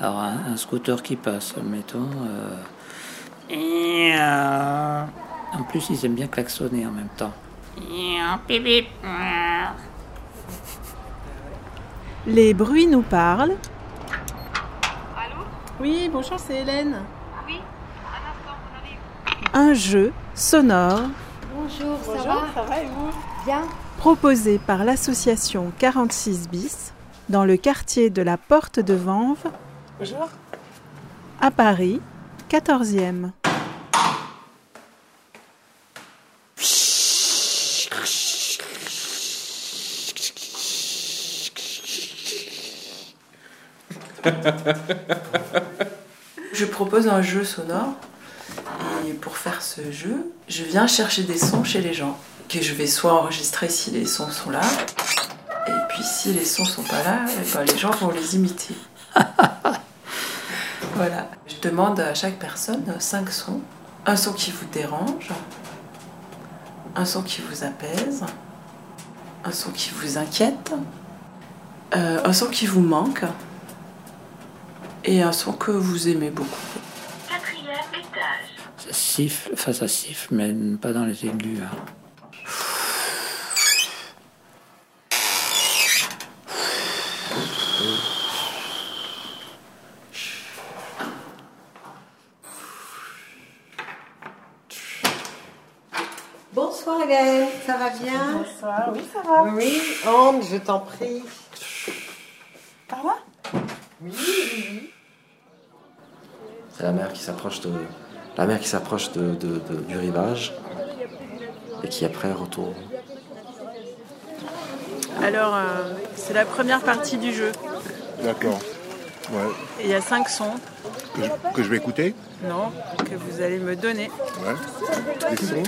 Alors un, scooter qui passe, mettons. Euh, en plus, ils aiment bien klaxonner en même temps. Les bruits nous parlent. Allô? Oui, bonjour, c'est Hélène. Oui, un instant, on arrive. Un jeu sonore. Bonjour, ça bonjour, va? Ça va et vous? Bien. Proposé par l'association 46 bis dans le quartier de la Porte de Vanves. Bonjour. À Paris, 14e. je propose un jeu sonore et pour faire ce jeu, je viens chercher des sons chez les gens que je vais soit enregistrer si les sons sont là et puis si les sons sont pas là, eh ben, les gens vont les imiter. demande à chaque personne cinq sons. Un son qui vous dérange, un son qui vous apaise, un son qui vous inquiète, euh, un son qui vous manque et un son que vous aimez beaucoup. Quatrième étage. Ça siffle, enfin ça siffle, mais pas dans les aigus. Hein. Bonsoir Hélène, ça va bien? Bonsoir, oui ça va. Oui, Anne, je t'en prie. Par là? Oui, oui, oui. C'est la mer qui s'approche de la mer qui s'approche de, de- de- du rivage et qui après retourne. Alors, euh, c'est la première partie du jeu. D'accord. Ouais. Et Il y a cinq sons, Que je, que je vais écouter non, que vous allez me donner. Ouais. Sons.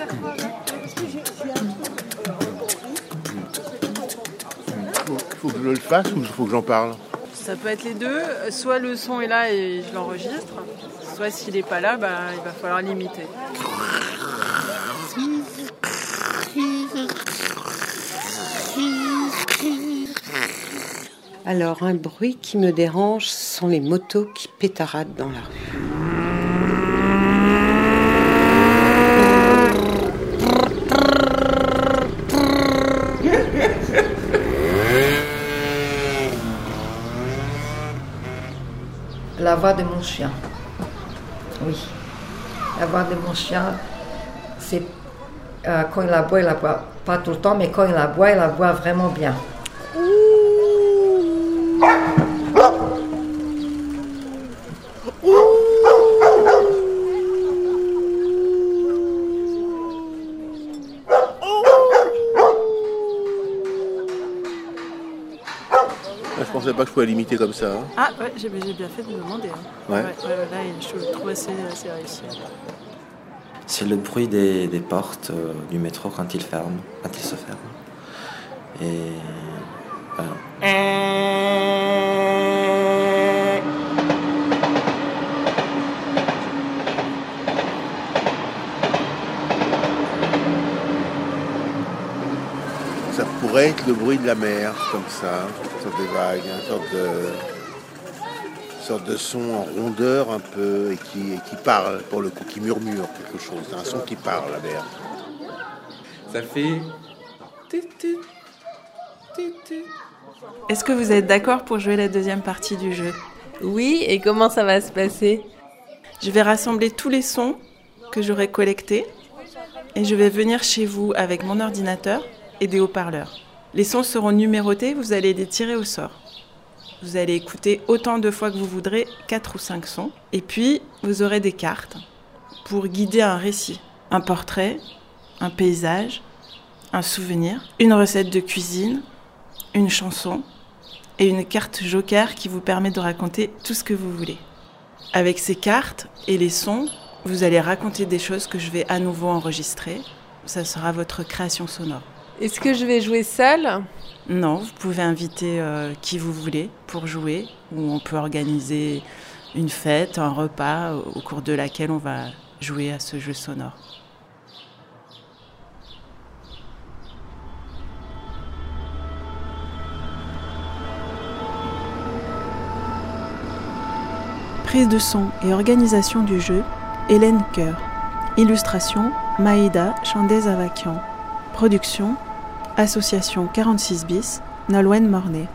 Faut, faut que je le fasse ou faut que j'en parle? Ça peut être les deux. Soit le son est là et je l'enregistre, soit s'il n'est pas là, bah, il va falloir l'imiter. Alors, un bruit qui me dérange ce sont les motos qui pétaradent dans la rue. La voix de mon chien. Oui. La voix de mon chien, c'est euh, quand il aboie, il aboie pas tout le temps, mais quand il aboie, il aboie vraiment bien. Pensais pas que je pouvais limiter comme ça. hein. Ah ouais, j'ai bien fait de me demander. hein. Ouais. là, je trouve assez, assez réussi. C'est le bruit des, des portes euh, du métro quand il ferme, quand il se ferme. Et pourrait être le bruit de la mer, comme ça, une sorte de vague, une sorte de, une sorte de son en rondeur un peu et qui, et qui parle pour le coup, qui murmure quelque chose. C'est un son qui parle, la mer. Ça fait. Est-ce que vous êtes d'accord pour jouer la deuxième partie du jeu? Oui, et comment ça va se passer? Je vais rassembler tous les sons que j'aurai collectés et je vais venir chez vous avec mon ordinateur et des haut-parleurs. Les sons seront numérotés, vous allez les tirer au sort. Vous allez écouter autant de fois que vous voudrez, 4 ou 5 sons. Et puis, vous aurez des cartes pour guider un récit. Un portrait, un paysage, un souvenir, une recette de cuisine, une chanson et une carte joker qui vous permet de raconter tout ce que vous voulez. Avec ces cartes et les sons, vous allez raconter des choses que je vais à nouveau enregistrer. Ça sera votre création sonore. Est-ce que je vais jouer seule Non, vous pouvez inviter euh, qui vous voulez pour jouer, ou on peut organiser une fête, un repas au cours de laquelle on va jouer à ce jeu sonore. Prise de son et organisation du jeu, Hélène Coeur. Illustration, Maïda Chandez-Avakian. Production, Association 46 bis, Nolwenn Mornay.